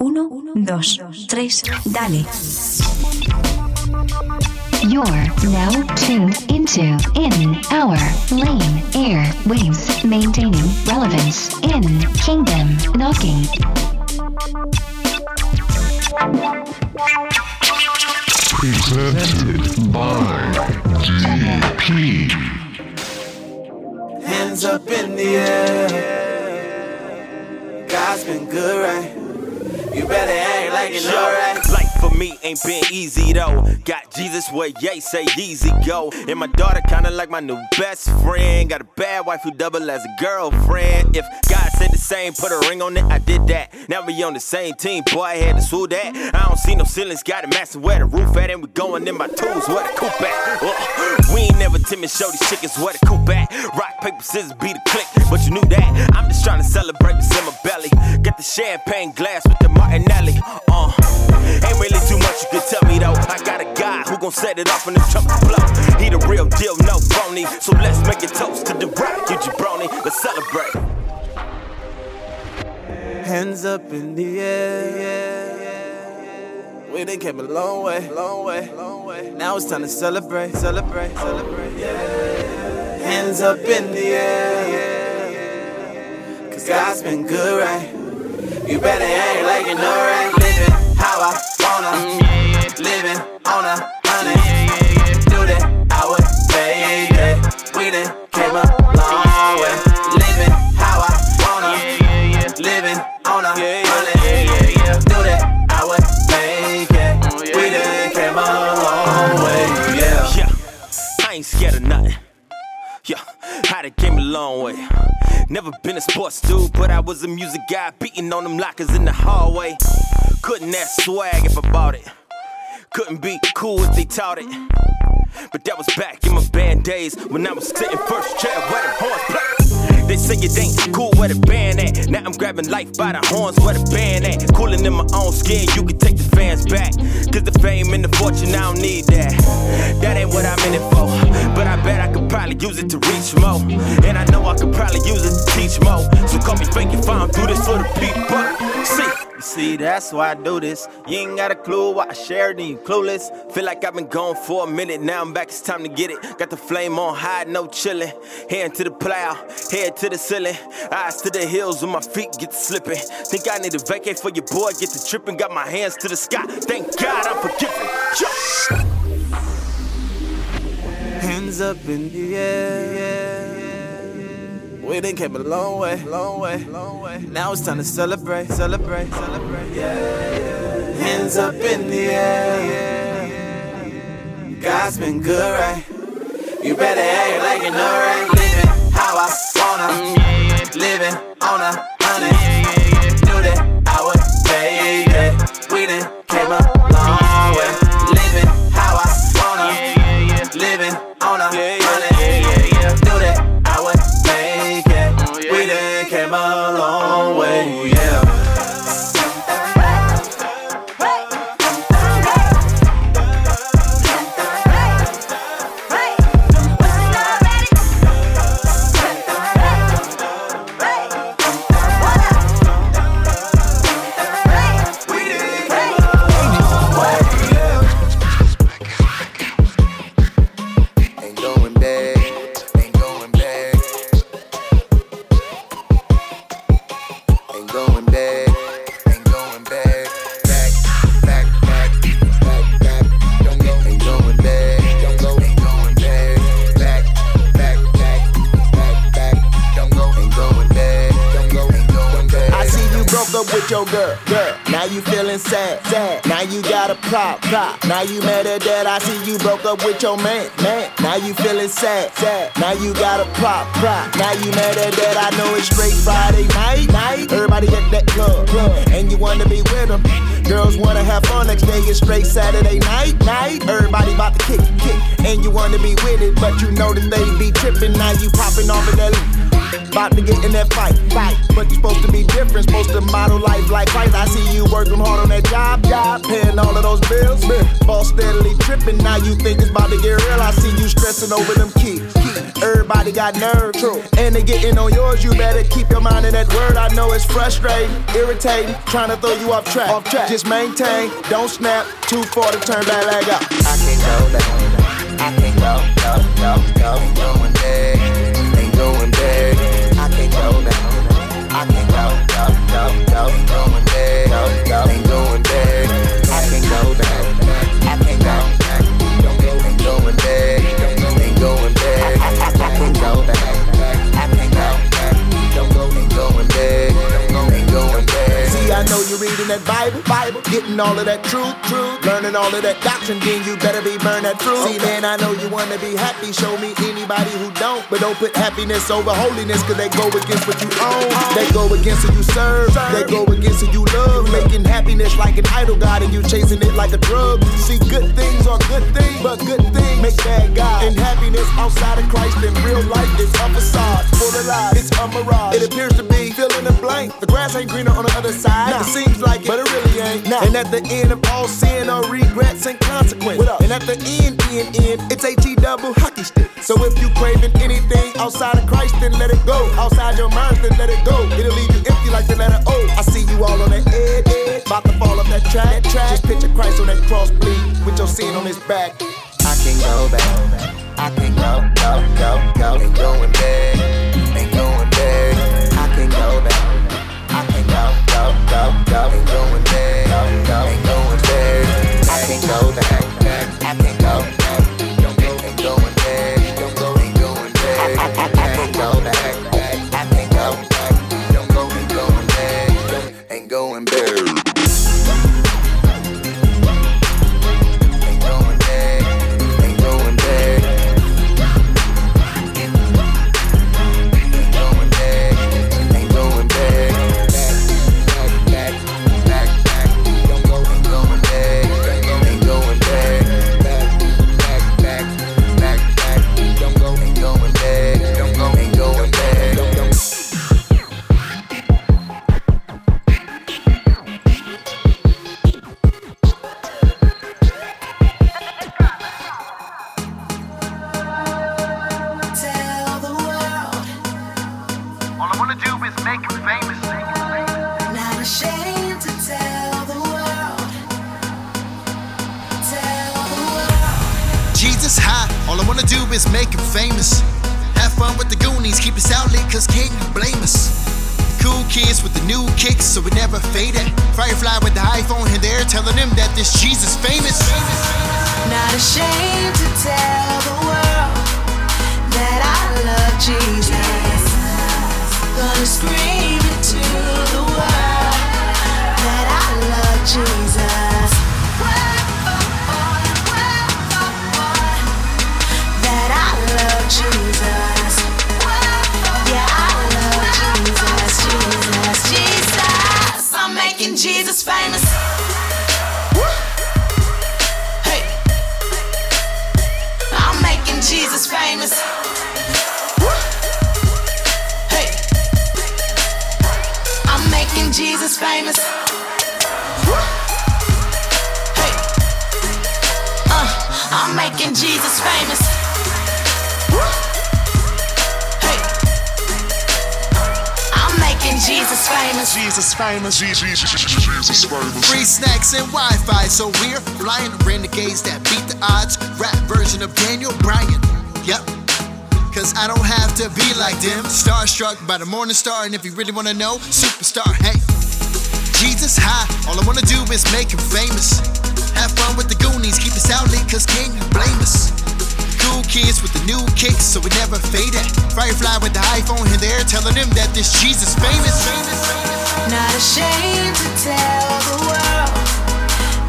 Uno, dos, tres, dale. You're now tuned into In Our Lane Air Waves, maintaining relevance in Kingdom Knocking. Presented by DP. Hands up in the air. God's been good, right? You better act like. Life for me ain't been easy though. Got Jesus where yay say easy go. And my daughter kinda like my new best friend. Got a bad wife who double as a girlfriend. If God said the same, put a ring on it, I did that. Now we on the same team, boy, I had to swoop that. I don't see no ceilings, got it matching where the roof at. And we going in my tools, where the coop at. Ugh. We ain't never timid, show these chickens where the coop at. Rock, paper, scissors, beat a click, but you knew that. I'm just trying to celebrate what's in my belly. Got the champagne glass with the Martinelli. Uh, ain't really too much you can tell me though. I got a guy who gon' set it off when the trumpets blow. He the real deal, no phony. So let's make a toast to the rock, you jabroni. Let's celebrate. Hands up in the air. Yeah, yeah. We done came a long way, long way, long way. Now it's time to celebrate, celebrate, celebrate. Hands up in the air. Cause God's been good, right? You better act like you know, right? Living how I wanna. Living on a honey. Do that, I would pay it. We done came a long way. Living how I wanna. Living on a honey. Do that, I would make it. We done came a long way. Yeah. Yeah, I ain't scared of nothing. Yeah, I done came a long way. Never been a sports dude, but I was a music guy, beating on them lockers in the hallway. Couldn't that swag if I bought it. Couldn't be cool if they taught it. But that was back in my band days when I was sitting first chair where the horns play. They say it ain't cool where the band at. Now I'm grabbing life by the horns where the band at. Cooling in my own skin, you can take the fans back. Cause the fame and the fortune, I don't need that. That ain't what I'm in it for. But I bet I could probably use it to reach more. And I know I could probably use it to teach more. So call me fake if I don't do this for the people. See. You see, that's why I do this. You ain't got a clue why I share it, and you clueless. Feel like I've been gone for a minute, now I'm back, it's time to get it. Got the flame on high, no chillin'. Hand to the plow, head to the ceiling. Eyes to the hills when my feet get to slipping. Think I need to vacate for your boy, get to tripping. Got my hands to the sky, thank God I'm forgiven. Yeah. Hands up in the air. We done came a long way, long way, long way. Now it's time to celebrate, celebrate, celebrate. Yeah. Hands up in the air. God's been good, right? You better act like you know, right? Living how I wanna. Living on a honey. Do that, I would pay. We done came a long way. Living how I wanna. Living on a Now you mad at that. I see you broke up with your man, man. Now you feeling sad, sad. Now you got a prop, prop. Now you mad at that. I know it's straight Friday night, night. Everybody at that club, club. And you wanna be with them. Girls wanna have fun next day. It's straight Saturday night, night. Everybody about to kick, kick. And you wanna be with it, but you know that they be tripping. Now you popping off of that. About to get in that fight, fight. But you're supposed to be different, supposed to model life like Christ. I see you working hard on that job, job, paying all of those bills. Boss steadily tripping, now you think it's about to get real. I see you stressing over them keys. Everybody got nerve, true. And they getting on yours, you better keep your mind in that word. I know it's frustrating, irritating, trying to throw you off track. Off track. Just maintain, don't snap, too far to turn back leg up. I can't go. I can't go, go, go, go. Ain't going back. Ain't go, go, you're reading that Bible, Bible, getting all of that truth, truth, learning all of that doctrine, then you better be burn that fruit. See, man, I know you wanna be happy, show me anybody who don't, but don't put happiness over holiness, cause they go against what you own, they go against who you serve, they go against who you love, making happiness like an idol god and you chasing it like a drug. See, good things are good things, but good things make bad God. And happiness outside of Christ in real life is a facade, full of lies, it's a mirage. It appears to be fill in the blank. The grass ain't greener on the other side. It seems like it, but it really ain't. And at the end of all sin are regrets and consequence. And at the end, end, end, it's a T double hockey stick. So if you craving anything outside of Christ, then let it go. Outside your mind, then let it go. It'll leave you empty like the letter O. I see you all on that edge, edge, about to fall off that track. track. Just picture Christ on that cross, bleed with your sin on his back. I can't go back. I can't go, go, go, go. Ain't going back. Ain't going back. I can't go back. Ain't going back. I can't go back. I can't go kids with the new kicks, so we never fade it. Firefly with the iPhone in they're telling them that this Jesus famous. Not ashamed to tell the world that I love Jesus. Gonna scream it to the world that I love Jesus. Jesus famous. Hey. I'm making Jesus famous. Hey. I'm making Jesus famous. Hey. Uh, I'm making Jesus famous. Famous. Jesus famous. Jesus, Jesus famous. Free snacks and Wi-Fi, so we're flying renegades that beat the odds. Rap version of Daniel Bryan. Yep. Cause I don't have to be like them. Starstruck by the morning star, and if you really wanna know, superstar, hey. Jesus high, all I wanna do is make him famous. Have fun with the Goonies, keep us out late, cause can you blame us? Cool kids with the new kicks, so we never faded. Firefly with the iPhone, and they're telling them that this Jesus famous. Not ashamed to tell the world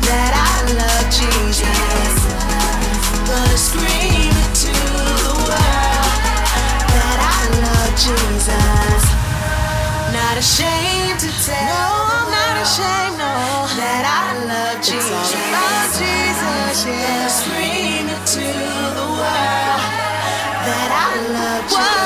that I love Jesus. Gonna scream it to the world that I love Jesus. Not ashamed to tell. No, I'm not ashamed. No, that I love Jesus. Love Jesus. Yeah. Gonna scream it to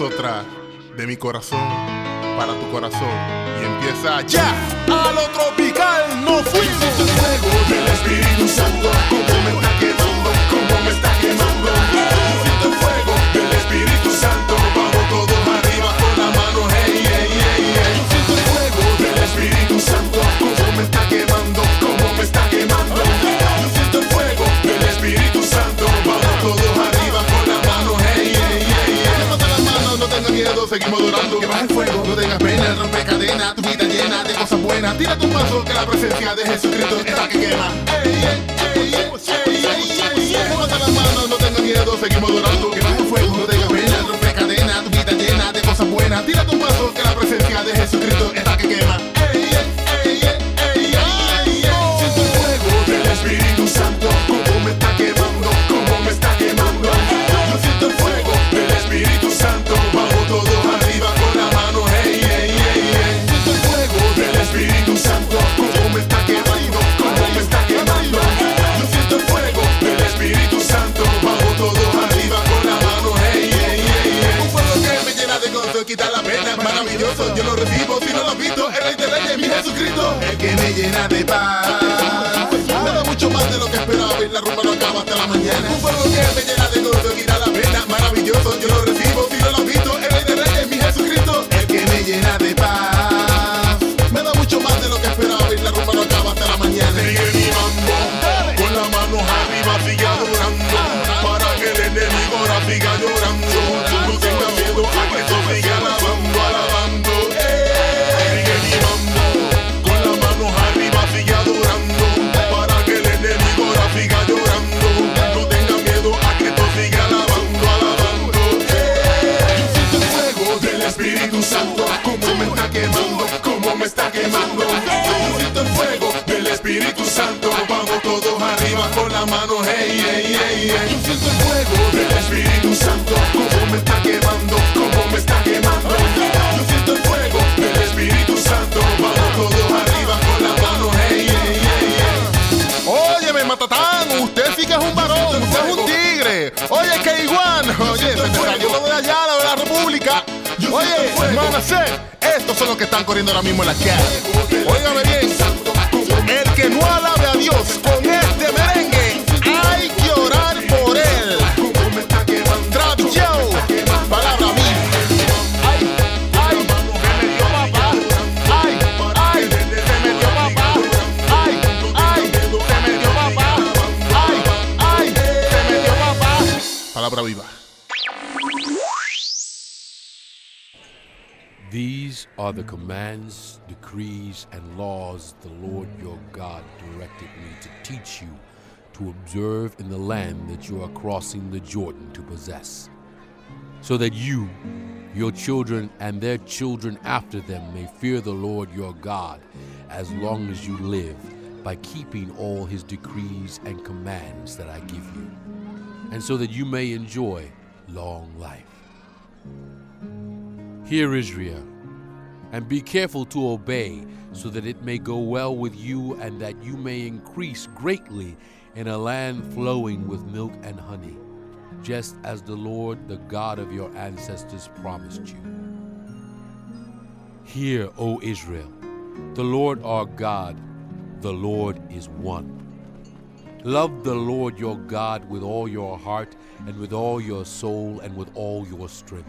otra de mi corazón para tu corazón. Y empieza ya. A lo tropical no fuimos. El fuego del Espíritu Santo, como me está quemando, como me está quemando. El fuego del Espíritu Santo, seguimos adorando. Que baja el fuego, no tengas pena, rompe cadena, tu vida llena de cosas buenas. Tira tu paso, que la presencia de Jesucristo está que quema. Levanta las manos, no tengas miedo, seguimos adorando. Que baja el fuego, no tengas pena, rompe cadena, tu vida llena de cosas buenas. Tira tu paso, que la presencia de Jesucristo está que quema. Llena de paz. Me da mucho más de lo que esperaba y la rumba no acaba hasta la mañana. Un que me llena Espíritu Santo, vamos todos arriba con la mano, hey, hey, hey, hey. Yo siento el fuego del Espíritu Santo, como me está quemando, como me está quemando. Yo siento el fuego del Espíritu Santo, vamos todos arriba con la mano, hey, hey, hey, hey. Óyeme, Matatán, usted sí que es un varón, usted es un tigre. Oye, que igual, oye, se te salió lo de allá, lo de la República. Oye, Manacé, estos son los que están corriendo ahora mismo en la calle. Óigame bien, Dios con These are the mm. commands, decrees, and laws the Lord mm. your God directed me to teach you to observe in the land that you are crossing the Jordan to possess, so that you, your children, and their children after them may fear the Lord your God as long as you live by keeping all his decrees and commands that I give you, and so that you may enjoy long life. Hear Israel, and be careful to obey, so that it may go well with you and that you may increase greatly in a land flowing with milk and honey, just as the Lord, the God of your ancestors, promised you. Hear, O Israel, the Lord our God, the Lord is one. Love the Lord your God with all your heart, and with all your soul, and with all your strength.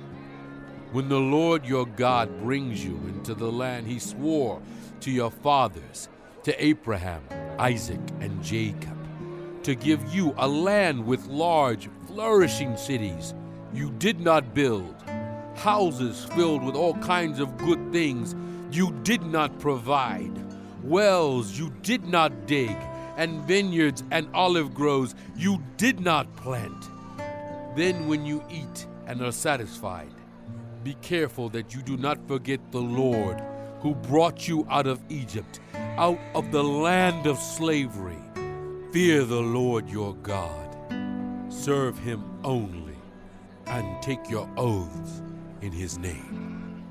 When the Lord your God brings you into the land he swore to your fathers, to Abraham, Isaac, and Jacob, to give you a land with large, flourishing cities you did not build, houses filled with all kinds of good things you did not provide, wells you did not dig, and vineyards and olive groves you did not plant. Then, when you eat and are satisfied, be careful that you do not forget the Lord who brought you out of Egypt, out of the land of slavery. Fear the Lord your God, serve him only, and take your oaths in his name.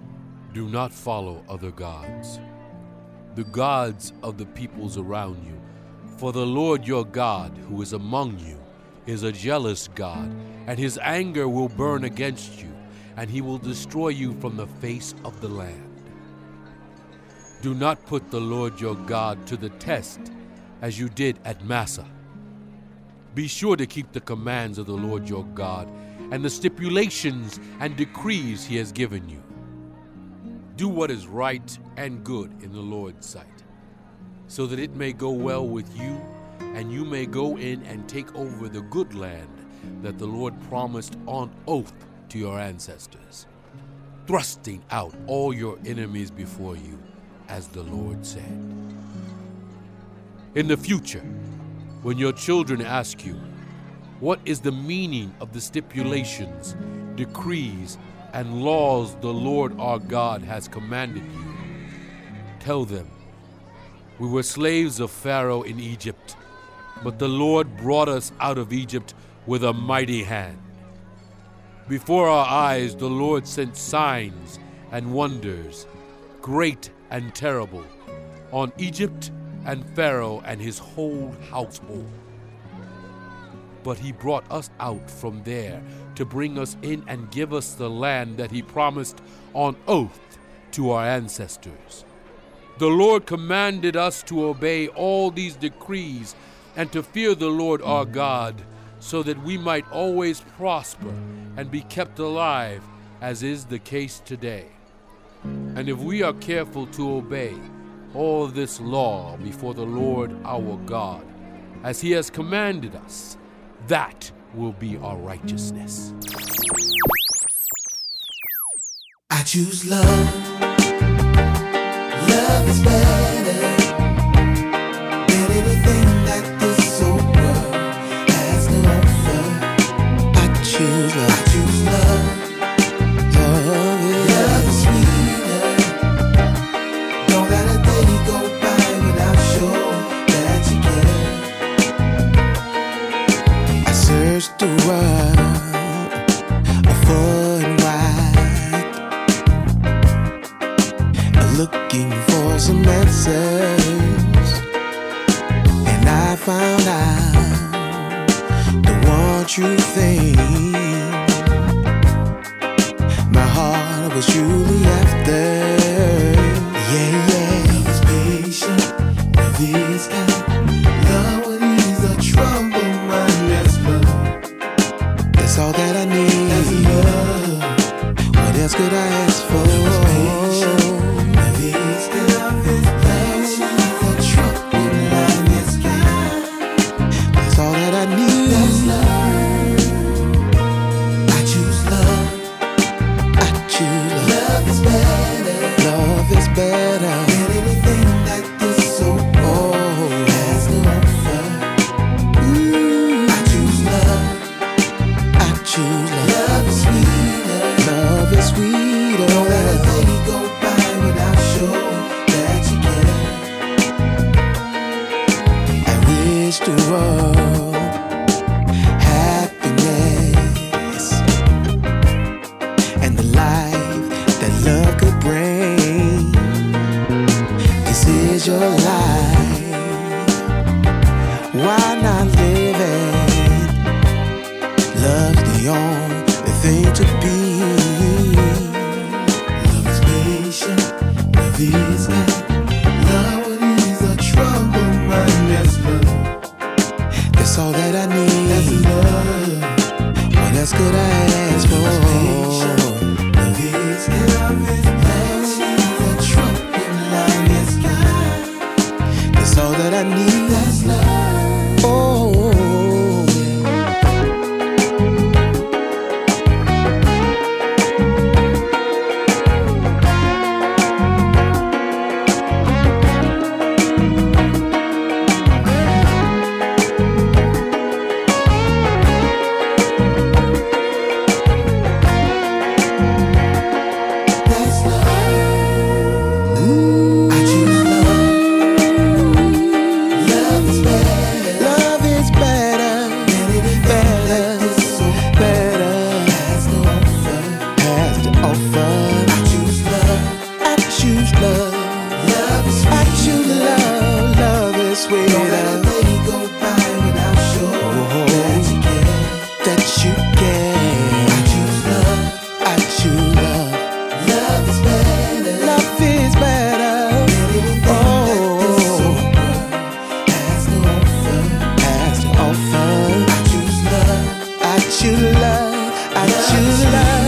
Do not follow other gods, the gods of the peoples around you. For the Lord your God, who is among you, is a jealous God, and his anger will burn against you, and he will destroy you from the face of the land. Do not put the Lord your God to the test as you did at Massah. Be sure to keep the commands of the Lord your God and the stipulations and decrees he has given you. Do what is right and good in the Lord's sight, so that it may go well with you and you may go in and take over the good land that the Lord promised on oath to your ancestors, thrusting out all your enemies before you, as the Lord said. In the future, when your children ask you, What is the meaning of the stipulations, decrees, and laws the Lord our God has commanded you? Tell them, We were slaves of Pharaoh in Egypt, but the Lord brought us out of Egypt with a mighty hand. Before our eyes, the Lord sent signs and wonders, great and terrible, on Egypt and Pharaoh and his whole household. But he brought us out from there to bring us in and give us the land that he promised on oath to our ancestors. The Lord commanded us to obey all these decrees and to fear the Lord our God, so that we might always prosper and be kept alive, as is the case today. And if we are careful to obey all this law before the Lord our God, as he has commanded us, that will be our righteousness. I choose love. Love is better love.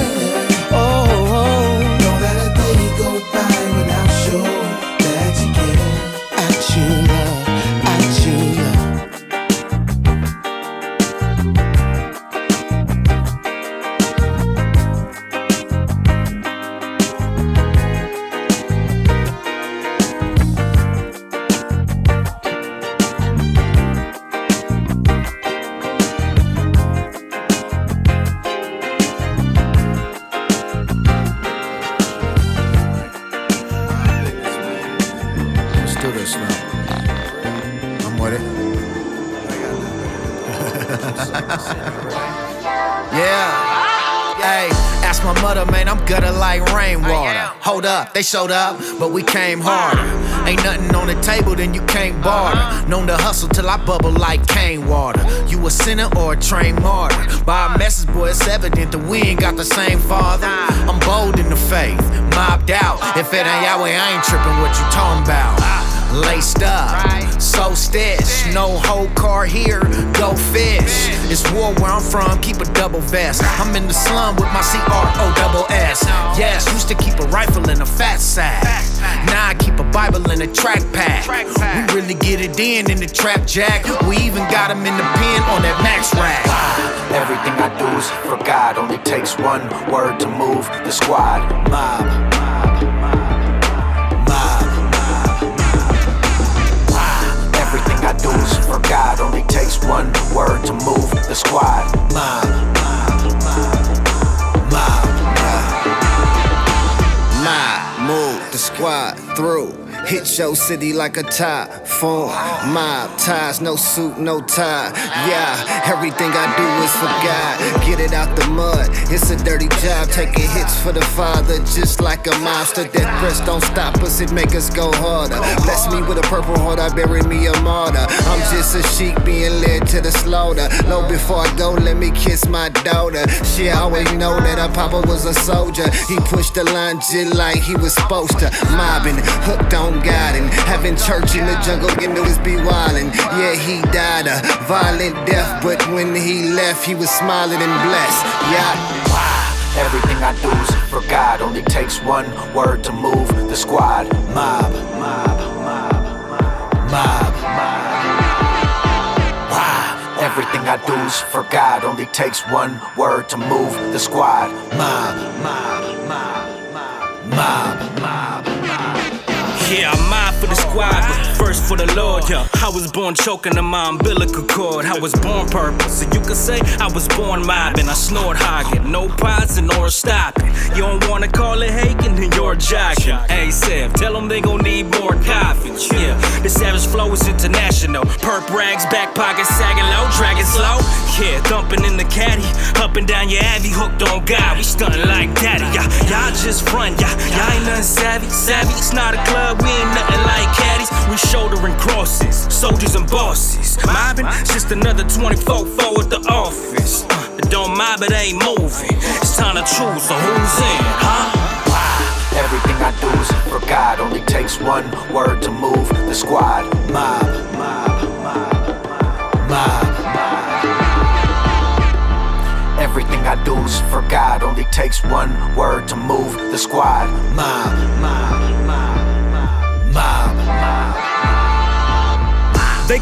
They showed up, but we came harder. Ain't nothing on the table, then you can't barter. Known to hustle till I bubble like cane water. You a sinner or a trained martyr? By a message, boy, it's evident that we ain't got the same father. I'm bold in the faith, mobbed out. If it ain't Yahweh, I ain't tripping what you talking about. Laced up, so stitch. No whole car here, go fish. It's war where I'm from, keep a double vest. I'm in the slum with my C R O double S. Yes, used to keep a rifle in a fat sack. Now I keep a Bible in a track pack. We really get it in in the trap jack. We even got him in the pen on that max rack. Everything I do is for God. Only takes one word to move the squad. Mob. For God. Only takes one word to move the squad. Mob. Mob. Mob. Move the squad through. Hit your city like a typhoon. Mob ties, no suit, no tie. Yeah, everything I do is for God. Get it out the mud. It's a dirty job taking hits for the father, just like a monster. Death threats don't stop us, it make us go harder. Bless me with a purple heart, I bury me a martyr. I'm just a sheep being led to the slaughter. Low before I go, let me kiss my daughter. She always know that her papa was a soldier. He pushed the line just like he was supposed to. Mobbing, hooked on God and having church in the jungle, you know it's be wildin'. Yeah, he died a violent death, but when he left, he was smiling and blessed. Yeah. Everything I do is for God. Only takes one word to move the squad. Mob. Mob. Mob. Mob. Wow. Everything I do is for God. Only takes one word to move the squad. Mob. Mob. Mob. Mob. Mob. Yeah, I'm mine for the squad, but first for the Lord, yeah. I was born choking on my umbilical cord. I was born purpose, so you could say I was born mobbing. I snort hogging, no pausing or stopping. You don't wanna call it hating, then you're jogging. Sev, tell them they gon' need more coffee. Yeah, the savage flow is international. Perp rags, back pockets sagging low, dragging slow. Yeah, thumping in the caddy, up and down your Abbey, hooked on God. We stunning like daddy. Y'all, y'all just front, y'all, y'all ain't nothing savvy. Savvy, it's not a club, we ain't nothing like caddies. We shouldering crosses, soldiers and bosses. Mobbing, just another 24 4 at the office. Uh, don't mob, it ain't moving. It's time to choose, so who's in, huh? Everything I do is for God. Only takes one word to move the squad. Mob. Mob. Mob. Mob. Everything I do is for God. Only takes one word to move the squad. Mob. Mob. Mob.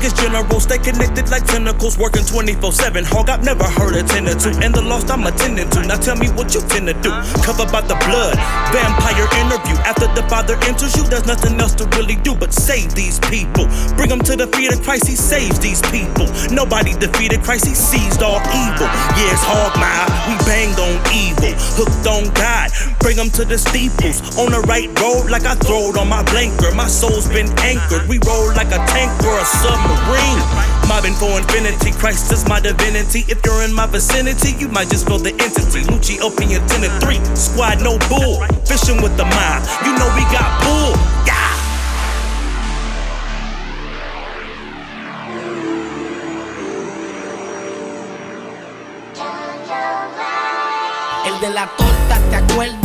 Vegas generals, stay connected like tentacles, working 24 7. Hog, I've never heard a tenor to. And the lost I'm attending to. Now tell me what you tend to do. Covered by the blood, vampire interview. After the father enters you, there's nothing else to really do but save these people. Bring them to the feet of Christ, he saves these people. Nobody defeated Christ, he seized all evil. Yeah, it's hog mile, we banged on evil. Hooked on God, bring them to the steeples. On the right road, like I throwed on my blanker. My soul's been anchored. We roll like a tank or a submarine the ring. Mobbing for infinity, Christ is my divinity. If you're in my vicinity, you might just feel the entity. Lucci up in your 10 and 3. Squad, no bull. Fishing with the mob. You know we got bull. Yeah. El de la torta, ¿te acuerdas?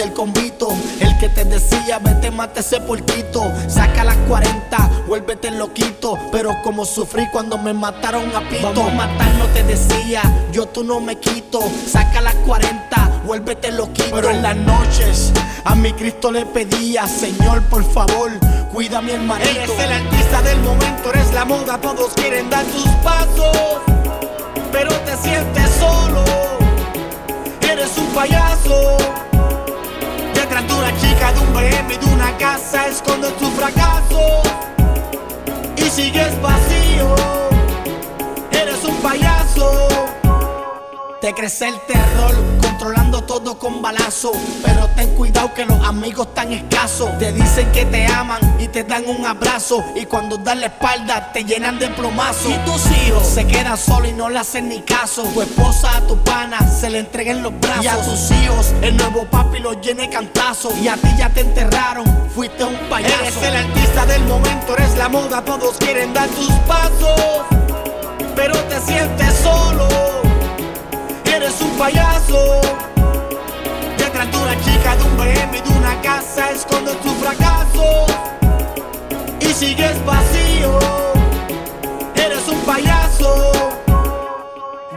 Del convito. El que te decía, vete, mate ese porquito. Saca las 40, vuélvete loquito. Pero como sufrí cuando me mataron a pito. Vamos a matarnos, te decía, yo tú no me quito. Saca las 40, vuélvete loquito. Pero en las noches, a mi Cristo le pedía, Señor, por favor, cuida a mi hermanito. Eres el artista del momento, eres la moda, todos quieren dar tus pasos. Pero te sientes solo, eres un payaso. Chica, de un BM de una casa, escondes tu fracaso. Y sigues vacío, eres un payaso. Te crece el terror, controlando todo con balazo. Pero ten cuidado que los amigos están escasos. Te dicen que te aman y te dan un abrazo. Y cuando dan la espalda te llenan de plomazo. Y tus hijos se quedan solos y no le hacen ni caso. Tu esposa a tu pana se le entrega en los brazos. Y a tus hijos el nuevo papi los llene cantazo. Y a ti ya te enterraron, fuiste un payaso. Eres el artista del momento, eres la moda, todos quieren dar tus pasos. Pero te sientes solo eres un payaso. Detrás de una chica, de un BM y de una casa, escondes tu fracaso. Y sigues vacío. Eres un payaso.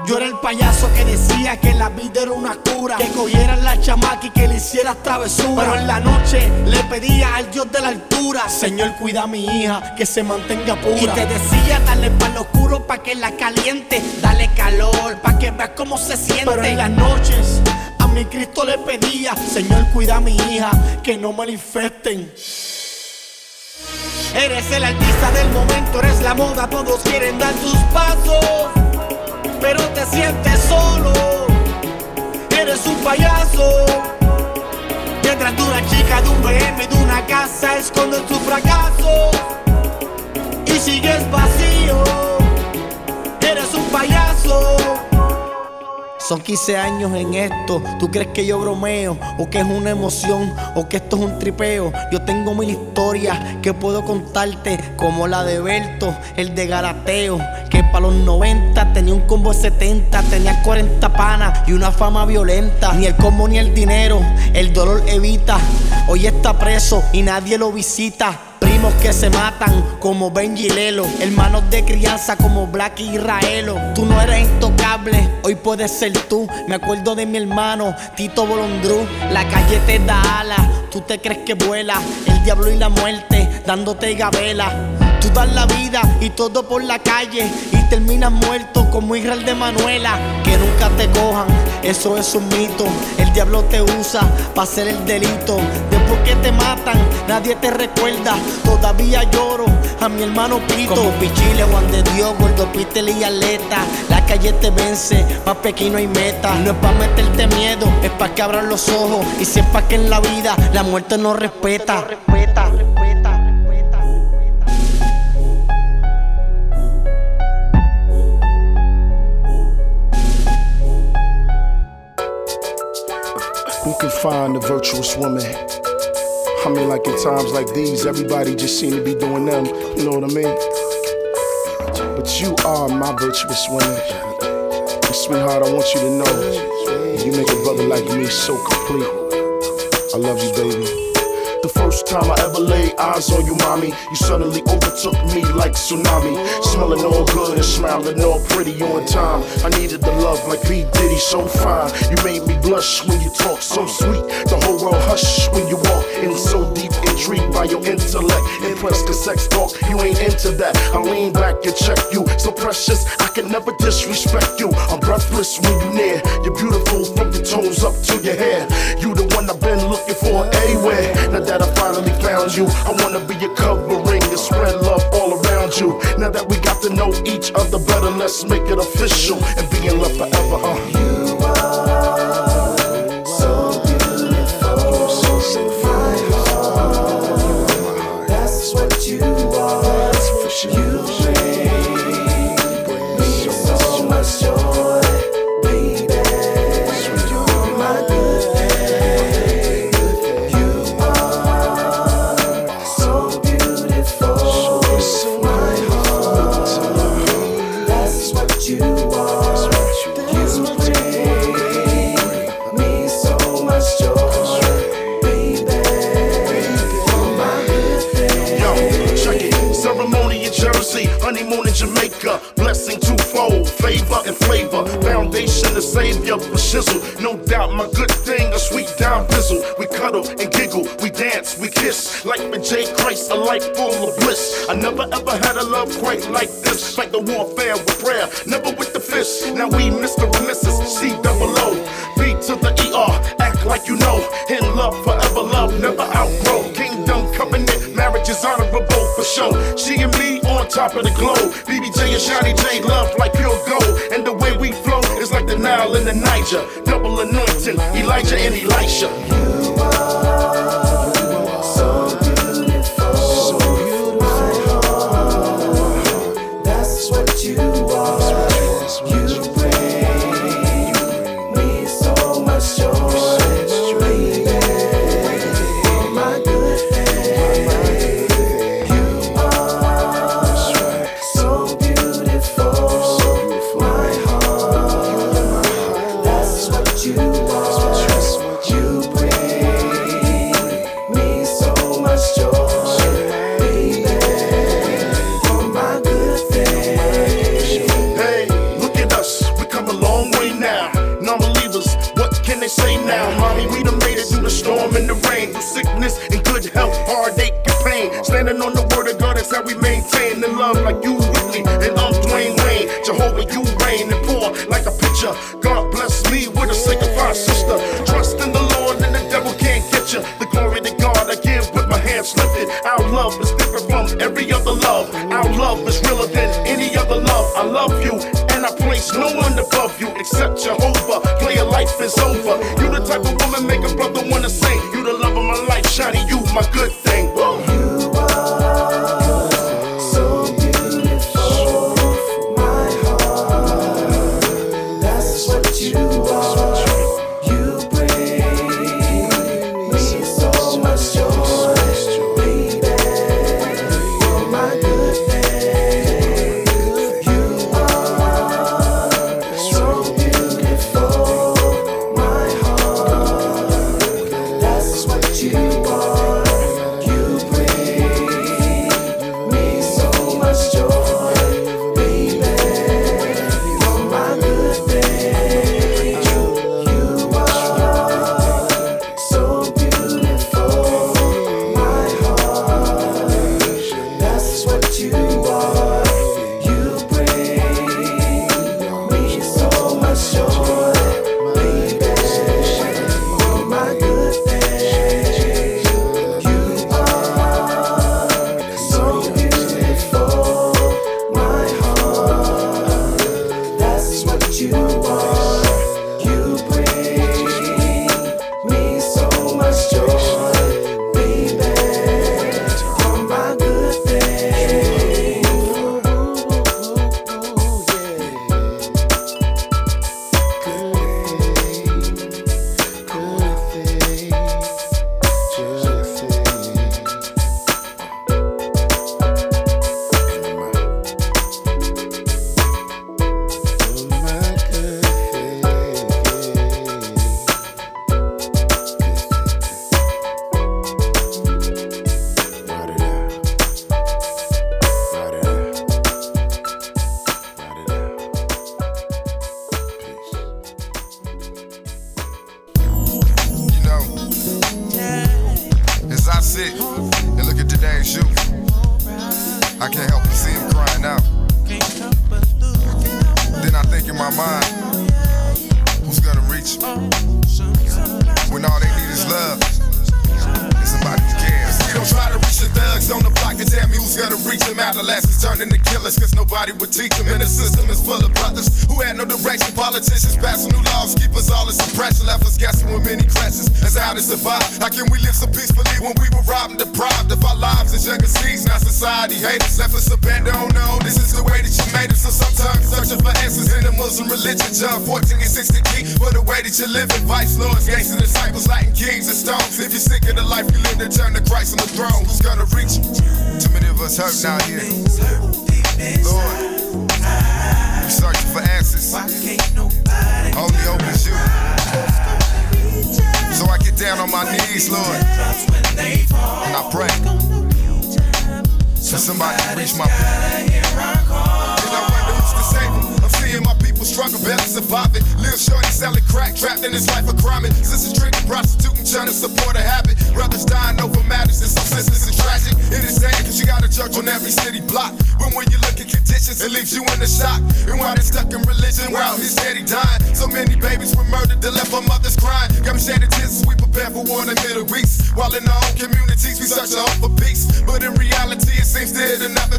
Yo era el payaso que decía que la vida era una cura. Que cogieran la chamaca y que le hicieras travesura. Pero en la noche le pedía al Dios de la altura: Señor, cuida a mi hija, que se mantenga pura. Y te decía: Dale para lo oscuro pa' que la caliente. Dale calor pa' que veas cómo se siente. Pero en las noches a mi Cristo le pedía: Señor, cuida a mi hija, que no me. Eres el artista del momento, eres la moda, todos quieren dar tus pasos pero te sientes solo. Eres un payaso. Detrás de una chica, de un BM, de una casa, escondes tu fracaso. Y sigues vacío. Eres un payaso. Son 15 años en esto. ¿Tú crees que yo bromeo? ¿O que es una emoción? ¿O que esto es un tripeo? Yo tengo mil historias que puedo contarte. Como la de Berto, el de Garateo. Que para los 90 tenía un combo de 70. Tenía 40 panas y una fama violenta. Ni el combo ni el dinero. El dolor evita. Hoy está preso y nadie lo visita. Primos que se matan como Benji Lelo. Hermanos de crianza como Black y Israelo. Tú no eres intocable, hoy puedes ser tú. Me acuerdo de mi hermano Tito Bolondru. La calle te da alas, tú te crees que vuela. El diablo y la muerte dándote gabela. Tú das la vida y todo por la calle y terminas muerto como Israel de Manuela. Que nunca te cojan, eso es un mito. El diablo te usa para hacer el delito. Después que te matan, nadie te recuerda. Todavía lloro a mi hermano Pito. Como Pichile, Juan de Dios, Gordo Pitel y Aleta. La calle te vence, más pequeño hay meta. No es para meterte miedo, es para que abran los ojos. Y sepas que en la vida la muerte no respeta. respeta. Who can find the virtuous woman? I mean, like in times like these, everybody just seem to be doing them. You know what I mean? But you are my virtuous woman. And sweetheart, I want you to know you make a brother like me so complete. I love you, baby. The first time I ever laid eyes on you, mommy, you suddenly overtook me like tsunami. Smelling all good and smiling all pretty on time. I needed the love like P. Diddy, so fine. You made me blush when you talk so sweet. The whole world hush when you walk in so deep, intrigued by your intellect. Impressed the sex talk, you ain't into that. I lean back and check you, so precious, I can never disrespect you. I'm breathless when you near. You're beautiful from your toes up to your hair. You the one I've been looking for anywhere. Now that I finally found you, I wanna be your covering and spread love all around you. Now that we got to know each other better, let's make it official and be in love forever. Uh. You are so beautiful, so my heart. That's what you are. You life full of bliss. I never ever had a love quite like this. Fight the warfare with prayer, never with the fist. Now we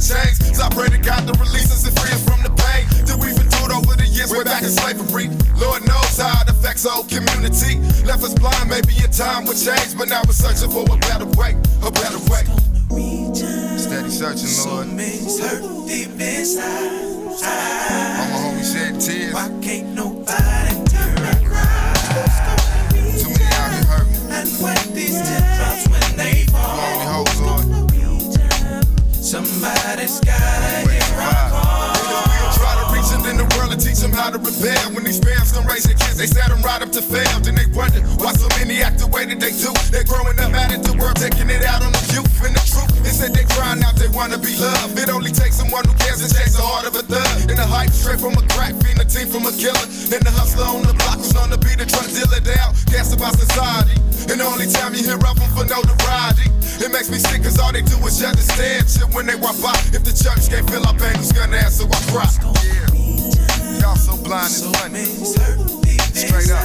that it never changed. So I pray to God to release us and free us from the pain that we've endured over the years, way back in slavery. Lord knows how it affects our community. Left us blind, maybe in time would change, but now we're searching for a better way, a better way. Steady searching, Lord. hurt deep inside. All my homies shed tears. Why can't nobody turn around? Too many out here hurting. And when these teardrops when they fall, Lonely hoes, Lord. Somebody's gotta our and teach them how to rebel. When these parents don't raise their kids, they set them right up to fail. Then they wonder why so many act the way that they do. They're growing up mad at the world, taking it out on the youth. And the truth is that they crying out, they wanna be loved. It only takes someone who cares to chase the heart of a thug. And the hype straight from a crack fiend, a team from a killer. Then the hustler on the block who's known to be the drug dealer down. Gas about society. And the only time you hear of them for notoriety. It makes me sick cause all they do is just stand shit when they walk by. If the church can't fill up ankles, gonna answer, I cry. Yeah. Y'all so blind it's funny. Straight up.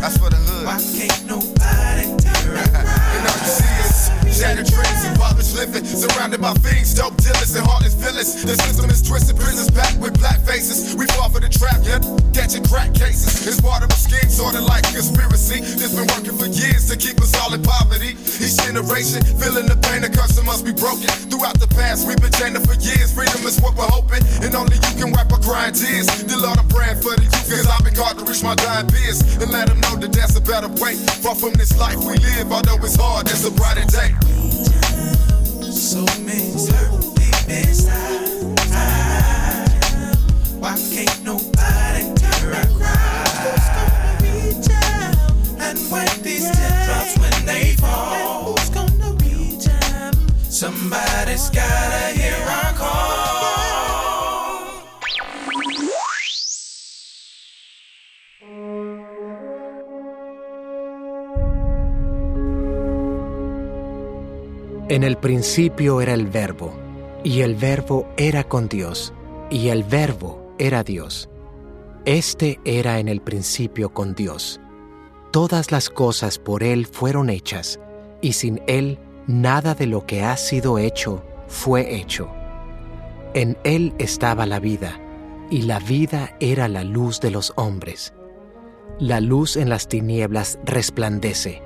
That's for the hood. Why can't nobody turn And all you see shattered dreams and barbers living, surrounded by fiends, dope dealers, and heartless villains. The system is twisted, prisons packed with black faces. We fall for the trap, yet catching crack cases. It's part of a scheme, sorta like conspiracy. That's been working for years to keep us all in poverty. Each generation feeling the pain, the curse must be broken. Throughout the past, we've been chaining for years. Freedom is what we're hoping, and only you can wipe our crying tears. The Lord, I'm praying for the youth, cause I've been called to reach my dying peers and let them know that there's a better way. Far from this life we live, although it's hard, there's a brighter day. So many hurt deep inside. Why can't nobody turn around? And when these teardrops when they fall, who's gonna reach 'em? Somebody's gotta hear our En el principio era el verbo, y el verbo era con Dios, y el verbo era Dios. Este era en el principio con Dios. Todas las cosas por Él fueron hechas, y sin Él nada de lo que ha sido hecho fue hecho. En Él estaba la vida, y la vida era la luz de los hombres. La luz en las tinieblas resplandece,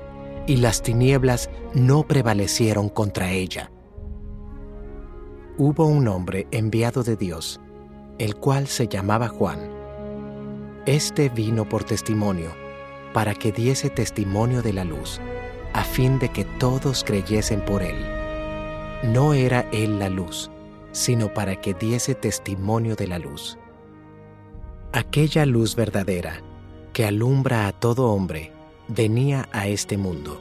y las tinieblas no prevalecieron contra ella. Hubo un hombre enviado de Dios, el cual se llamaba Juan. Este vino por testimonio, para que diese testimonio de la luz, a fin de que todos creyesen por él. No era él la luz, sino para que diese testimonio de la luz. Aquella luz verdadera, que alumbra a todo hombre, venía a este mundo.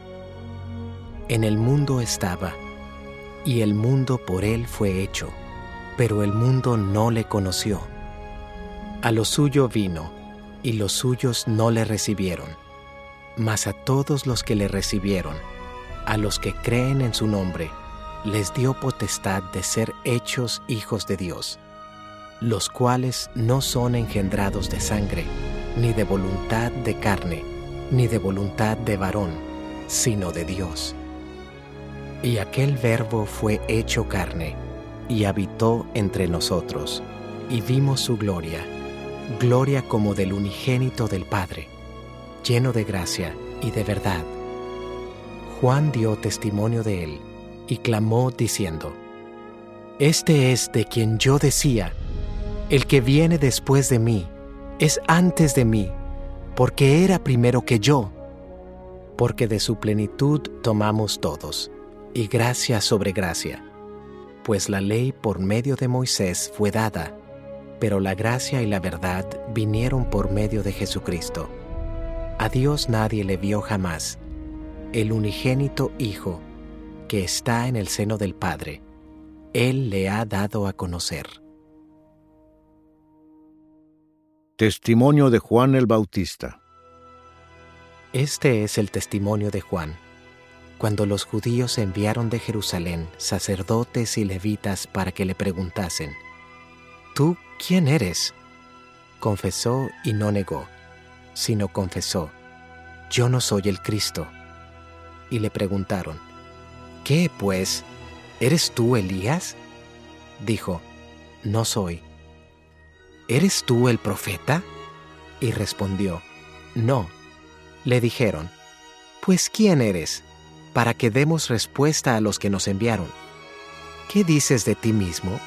En el mundo estaba, y el mundo por él fue hecho, pero el mundo no le conoció. A lo suyo vino, y los suyos no le recibieron. Mas a todos los que le recibieron, a los que creen en su nombre, les dio potestad de ser hechos hijos de Dios, los cuales no son engendrados de sangre, ni de voluntad de carne, ni de voluntad de varón, sino de Dios. Y aquel verbo fue hecho carne, y habitó entre nosotros, y vimos su gloria, gloria como del unigénito del Padre, lleno de gracia y de verdad. Juan dio testimonio de él, y clamó diciendo, Este es de quien yo decía, el que viene después de mí, es antes de mí, porque era primero que yo, porque de su plenitud tomamos todos, y gracia sobre gracia, pues la ley por medio de Moisés fue dada, pero la gracia y la verdad vinieron por medio de Jesucristo. A Dios nadie le vio jamás, el unigénito Hijo, que está en el seno del Padre, Él le ha dado a conocer. Testimonio de Juan el Bautista. Este es el testimonio de Juan. Cuando los judíos enviaron de Jerusalén sacerdotes y levitas para que le preguntasen, ¿Tú quién eres? Confesó y no negó, sino confesó, Yo no soy el Cristo. Y le preguntaron, ¿Qué pues? ¿Eres tú Elías? Dijo, No soy. ¿Eres tú el profeta? Y respondió, No. Le dijeron, Pues ¿quién eres? Para que demos respuesta a los que nos enviaron. ¿Qué dices de ti mismo?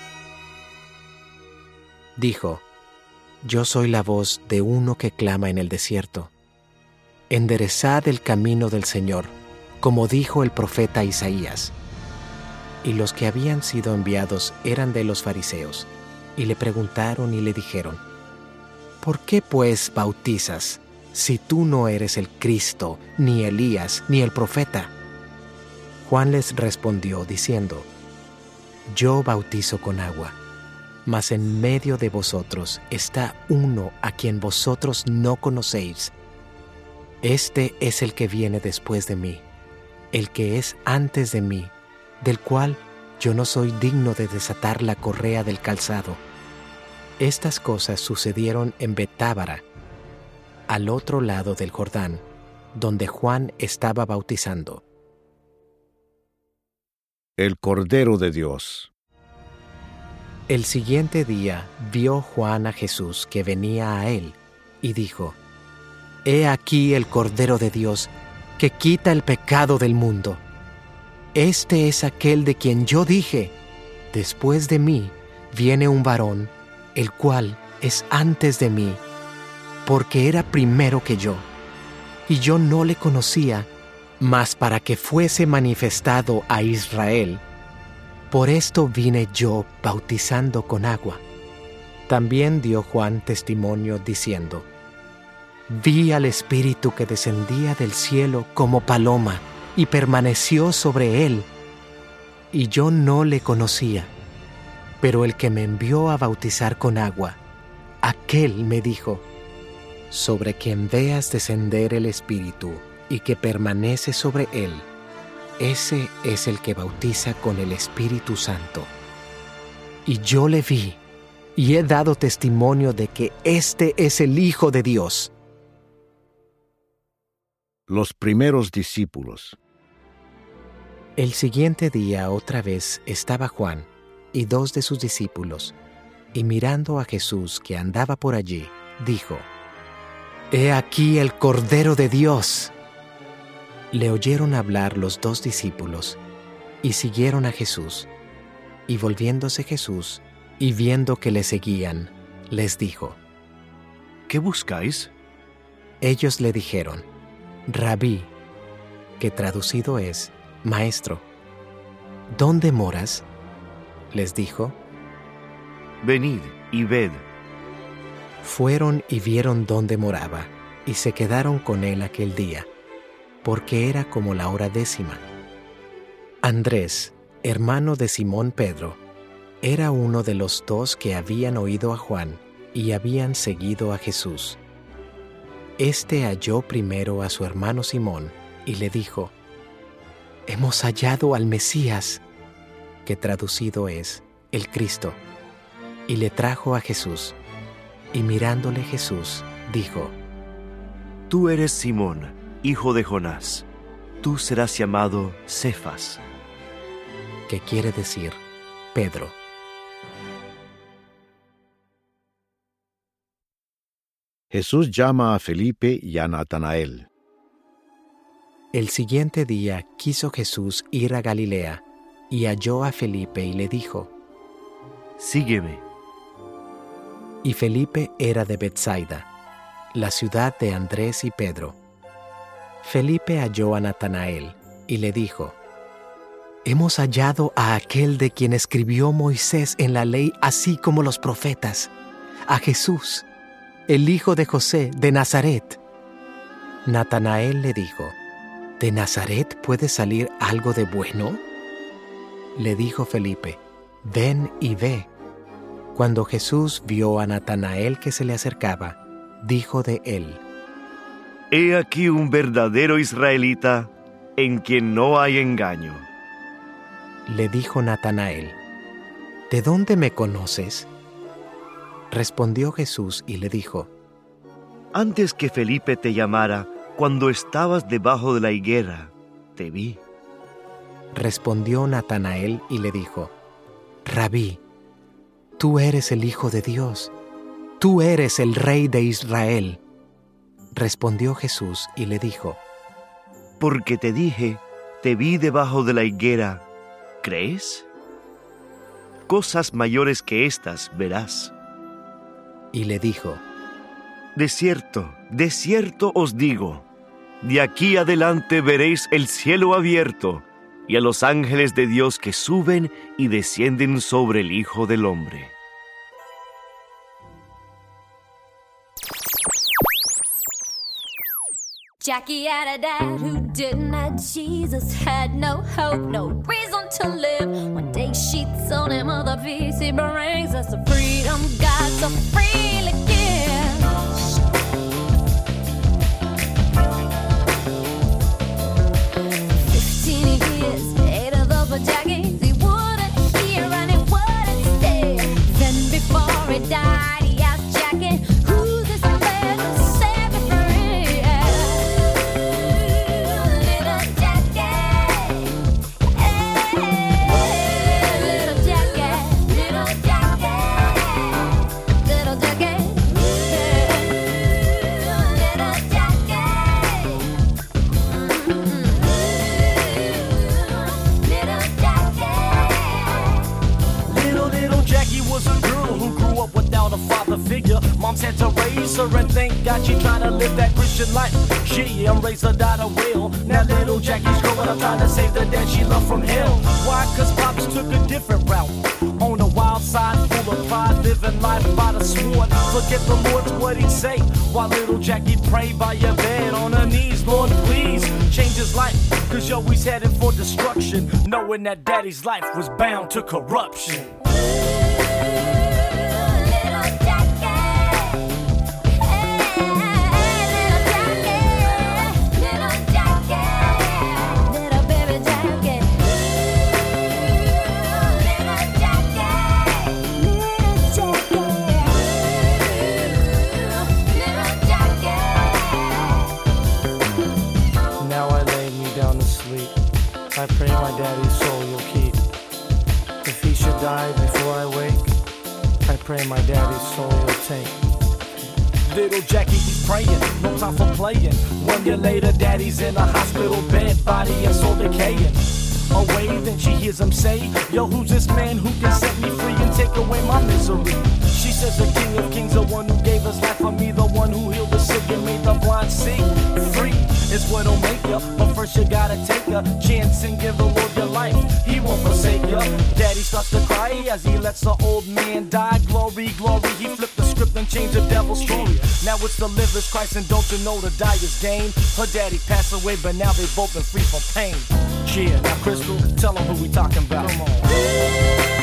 Dijo, Yo soy la voz de uno que clama en el desierto. Enderezad el camino del Señor, como dijo el profeta Isaías. Y los que habían sido enviados eran de los fariseos, y le preguntaron y le dijeron, ¿Por qué pues bautizas si tú no eres el Cristo, ni Elías, ni el profeta? Juan les respondió diciendo, Yo bautizo con agua, mas en medio de vosotros está uno a quien vosotros no conocéis. Este es el que viene después de mí, el que es antes de mí, del cual yo no soy digno de desatar la correa del calzado. Estas cosas sucedieron en Betábara, al otro lado del Jordán, donde Juan estaba bautizando. El Cordero de Dios. El siguiente día vio Juan a Jesús que venía a él y dijo, He aquí el Cordero de Dios que quita el pecado del mundo. Este es aquel de quien yo dije, después de mí viene un varón, el cual es antes de mí, porque era primero que yo. Y yo no le conocía, mas para que fuese manifestado a Israel. Por esto vine yo bautizando con agua. También dio Juan testimonio diciendo, Vi al Espíritu que descendía del cielo como paloma y permaneció sobre él. Y yo no le conocía, pero el que me envió a bautizar con agua, aquel me dijo, sobre quien veas descender el Espíritu y que permanece sobre él, ese es el que bautiza con el Espíritu Santo. Y yo le vi y he dado testimonio de que este es el Hijo de Dios. Los primeros discípulos. El siguiente día otra vez estaba Juan y dos de sus discípulos, y mirando a Jesús que andaba por allí, dijo, He aquí el Cordero de Dios. Le oyeron hablar los dos discípulos, y siguieron a Jesús. Y volviéndose Jesús, y viendo que le seguían, les dijo, ¿Qué buscáis? Ellos le dijeron, Rabí, que traducido es Maestro, ¿dónde moras? Les dijo, Venid y ved. Fueron y vieron dónde moraba, y se quedaron con él aquel día, porque era como la hora décima. Andrés, hermano de Simón Pedro, era uno de los dos que habían oído a Juan y habían seguido a Jesús. Este halló primero a su hermano Simón y le dijo, Hemos hallado al Mesías, que traducido es el Cristo, y le trajo a Jesús. Y mirándole Jesús, dijo, Tú eres Simón, hijo de Jonás. Tú serás llamado Cefas, que quiere decir Pedro. Jesús llama a Felipe y a Natanael. El siguiente día quiso Jesús ir a Galilea y halló a Felipe y le dijo, Sígueme. Y Felipe era de Bethsaida, la ciudad de Andrés y Pedro. Felipe halló a Natanael y le dijo, Hemos hallado a aquel de quien escribió Moisés en la ley, así como los profetas, a Jesús, el hijo de José de Nazaret. Natanael le dijo, ¿De Nazaret puede salir algo de bueno? Le dijo Felipe, ven y ve. Cuando Jesús vio a Natanael que se le acercaba, dijo de él, He aquí un verdadero israelita en quien no hay engaño. Le dijo Natanael, ¿De dónde me conoces? Respondió Jesús y le dijo, Antes que Felipe te llamara, cuando estabas debajo de la higuera, te vi. Respondió Natanael y le dijo, Rabí, tú eres el Hijo de Dios, tú eres el Rey de Israel. Respondió Jesús y le dijo, Porque te dije, te vi debajo de la higuera, ¿crees? Cosas mayores que estas verás. Y le dijo, De cierto, de cierto os digo, de aquí adelante veréis el cielo abierto y a los ángeles de Dios que suben y descienden sobre el Hijo del Hombre. Jackie had a dad who didn't have Jesus, had no hope, no reason to live. One day she told him of the peace he brings us the freedom God so freely Fifteen years, eight of those were Jackie's. Had to raise her, and thank God she tried to live that Christian life. She and raised her daughter well. Now little Jackie's growing up trying to save the dad she loved from hell. Why? Cause Pops took a different route. On the wild side, full of pride, living life by the sword. Forget the Lord's what he'd say. While little Jackie prayed by your bed on her knees, Lord, please change his life. Cause yo, he's headed for destruction. Knowing that daddy's life was bound to corruption. Die before I wake, I pray my daddy's soul you'll take. Little Jackie, he's praying, no time for playing. One year later, daddy's in a hospital bed, body and soul decaying. Away, then she hears him say, Yo, who's this man who can set me free and take away my misery? She says, The King of Kings, the one who gave us life for me, the one who healed the sick and made the blind see. Is what'll make ya, but first you gotta take a chance and give the Lord your life. He won't forsake ya. Daddy starts to cry as he lets the old man die. Glory, glory, he flipped the script and changed the devil's story. Now it's the liver's Christ, and don't you know the die is gain? Her daddy passed away, but now they both been free from pain. Yeah, now Crystal, tell them who we talking about. Come on.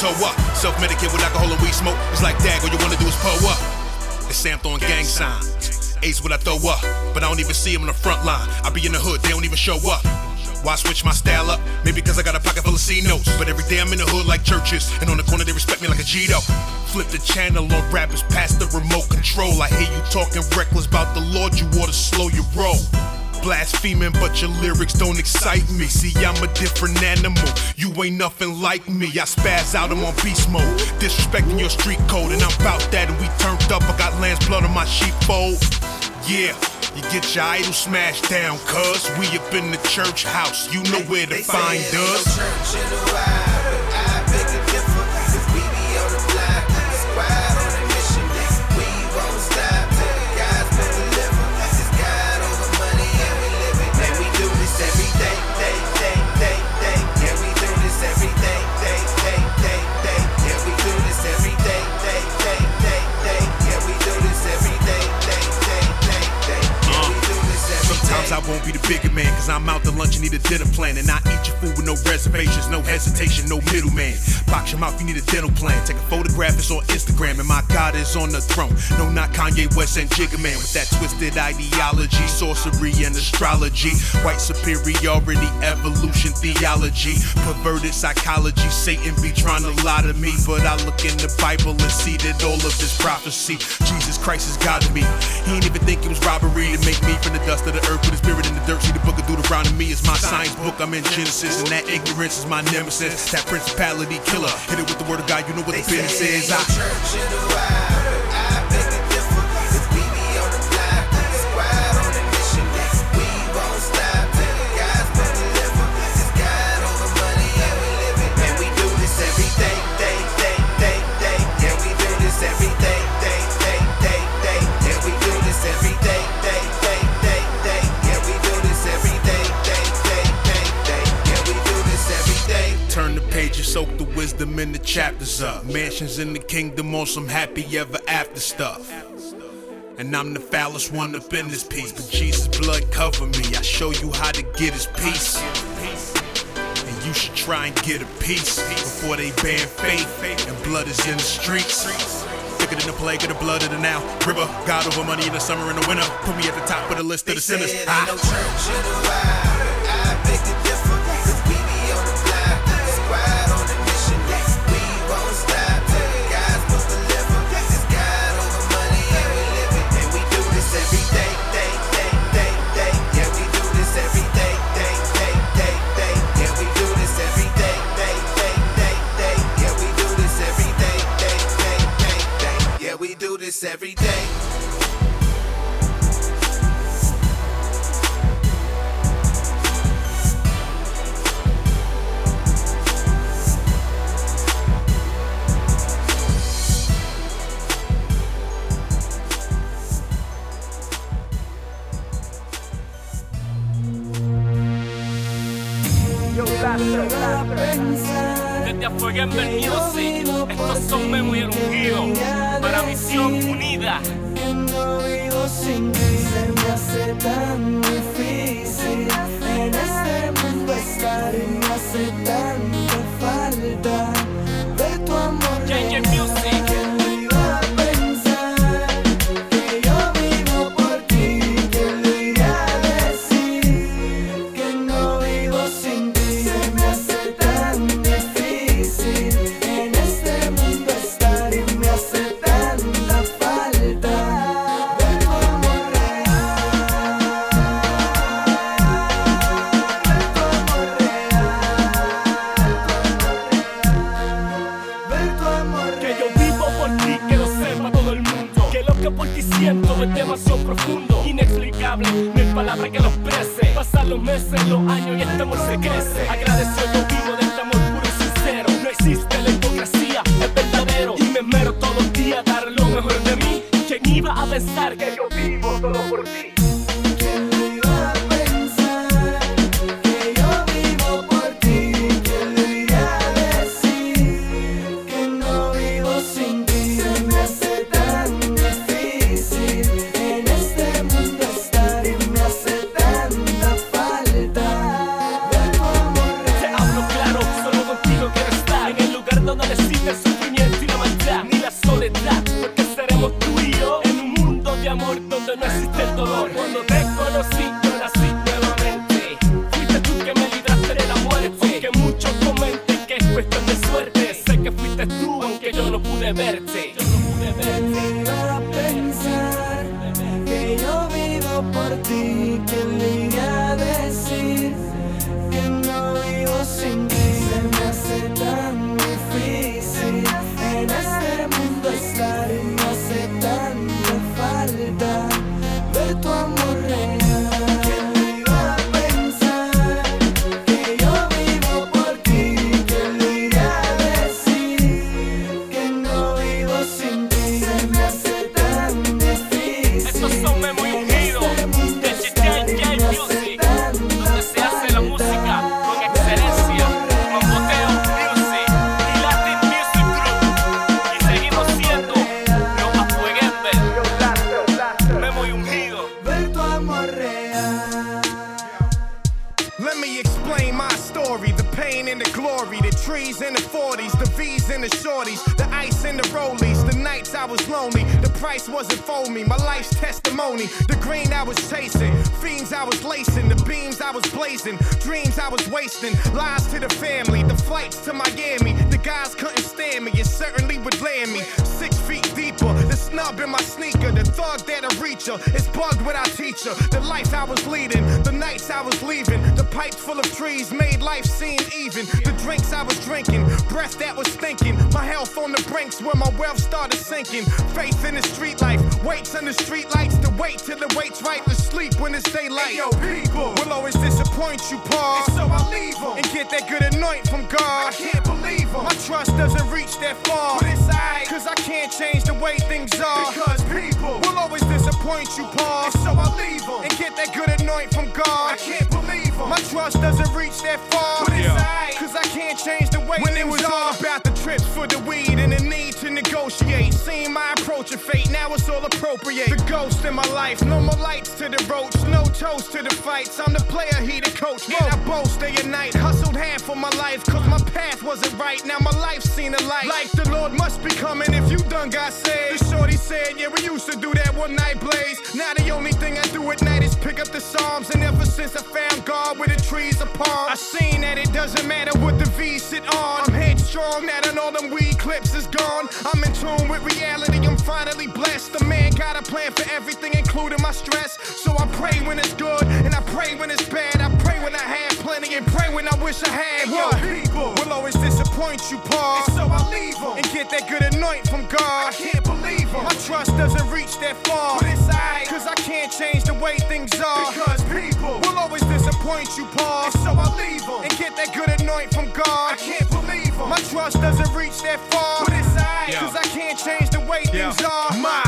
Toe up. Self medicate with alcohol and weed smoke. It's like dag, all you wanna do is pull up. They Sam throwing gang signs. Ace what I throw up, but I don't even see them on the front line. I be in the hood, they don't even show up. Why switch my style up? Maybe because I got a pocket full of C notes. But every day I'm in the hood like churches. And on the corner they respect me like a Gito. Flip the channel on rappers past the remote control. I hear you talking reckless about the Lord, you oughta slow your roll. Blaspheming, but your lyrics don't excite me. See, I'm a different animal. You ain't nothing like me. I spaz out, I'm on beast mode. Disrespecting your street code, and I'm about that. And we turned up. I got lamb's blood on my sheepfold. Yeah. You get your idol smashed down, cuz we up in the church house. You know where to find us. And need a dinner plan. And I eat your food with no reservations, no hesitation, no middleman. Box your mouth, you need a dental plan. Take a photograph, it's on Instagram, and my God is on the throne. No, not Kanye West and Jigga Man with that twisted ideology, sorcery and astrology, white superiority, evolution theology, perverted psychology. Satan be trying to lie to me, but I look in the Bible and see that all of this prophecy. Jesus Christ is God to me. He ain't even think it was robbery to make me from the dust of the earth, put his spirit in the dirt. See the book of Deuteronomy is my science book. I'm in Genesis, and that ignorance is my nemesis. That principality killer. Hit it with the word of God, you know what the business is. I Turn soak the wisdom in the chapters up. Mansions in the kingdom on some happy ever after stuff. And I'm the foulest one up in this piece. But Jesus' blood cover me. I show you how to get his peace. And you should try and get a piece before they ban faith and blood is in the streets. Thicker than the plague of the blood of the now. River, God over money in the summer and the winter. Put me at the top of the list of the sinners. Ah. Full of trees made life seem even. The drinks I was drinking, breath that was stinking. My health on the brinks where my wealth started sinking. Faith in the street life, weights on the street lights. To wait till the wait's right to sleep when it's daylight. Yo, people will always disappoint you, Paul. And so I leave leave 'em and get that good anoint from God. I can't believe believe 'em. My trust doesn't reach that far. But it's alright, cause I can't change the way things are. Because people will always disappoint you, Paul. And so I leave leave 'em and get that good anoint from God. I can't. My trust doesn't reach that far. Cause can't change the way when it was all about the trips for the weed and the need to negotiate. Seeing my approach of fate, now it's all appropriate. The ghost in my life, no more lights to the roach, no toast to the fights. I'm the player, he the coach. And I boast day and night, hustled half of my life, cause my path wasn't right. Now my life's seen a light. Like the Lord must be coming if you done got saved. The shorty said, yeah, we used to do that one night blaze. Now the only thing I do at night is pick up the Psalms. And ever since I found God where the trees apart, I seen that it doesn't matter what the V sit on. I'm headstrong, now that all them weed clips is gone. I'm in tune with reality, I'm finally blessed. The man got a plan for everything, including my stress. So I pray when it's good, and I pray when it's bad. I pray when I have plenty, and pray when I wish I had more. People will always disappoint you, Paul. And so I leave them and get that good anoint from God. I can't believe 'em. My trust doesn't reach that far. But it's alright, cause I can't change the way things are. Because people will always disappoint you, Paul. And so I leave 'em and get that good anoint from God. I can't believe 'em. My trust doesn't reach that far. But it's alright, cause I can't change the way things are. My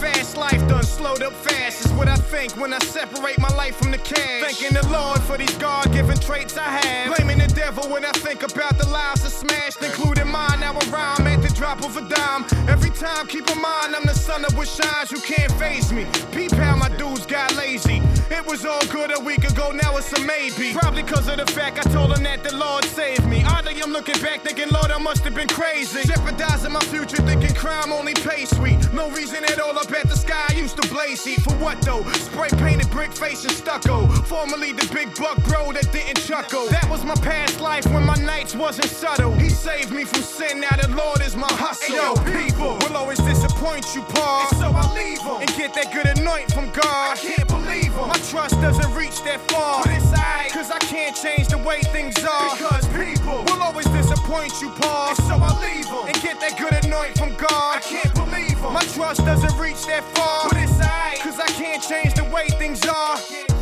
Fast life done slowed up fast what I think when I separate my life from the cash. Thanking the Lord for these God given traits I have. Blaming the devil when I think about the lives I smashed, including mine. Now I rhyme at the drop of a dime. Every time, keep in mind I'm the sun that what shines. You can't phase me. Peep how my dudes got lazy. It was all good a week ago, now it's a maybe. Probably cause of the fact I told them that the Lord saved me. Oddly, I'm looking back thinking, Lord, I must have been crazy. Jeopardizing my future, thinking crime only pays sweet. No reason at all up at the sky, I used to blaze heat. For what though? Spray painted brick face and stucco. Formerly the big buck bro that didn't chuckle. That was my past life when my nights wasn't subtle. He saved me from sin, now the Lord is my hustle. Yo, people will always disappoint you, Paul. And so I leave 'em and get that good anoint from God. I can't believe believe 'em. My trust doesn't reach that far. But it's alright, cause I can't change the way things are. Because people will always disappoint you, Paul. And so I leave 'em and get that good anoint from God. I can't believe believe 'em. My trust doesn't reach that far. But it's alright, cause I can't change the way things are.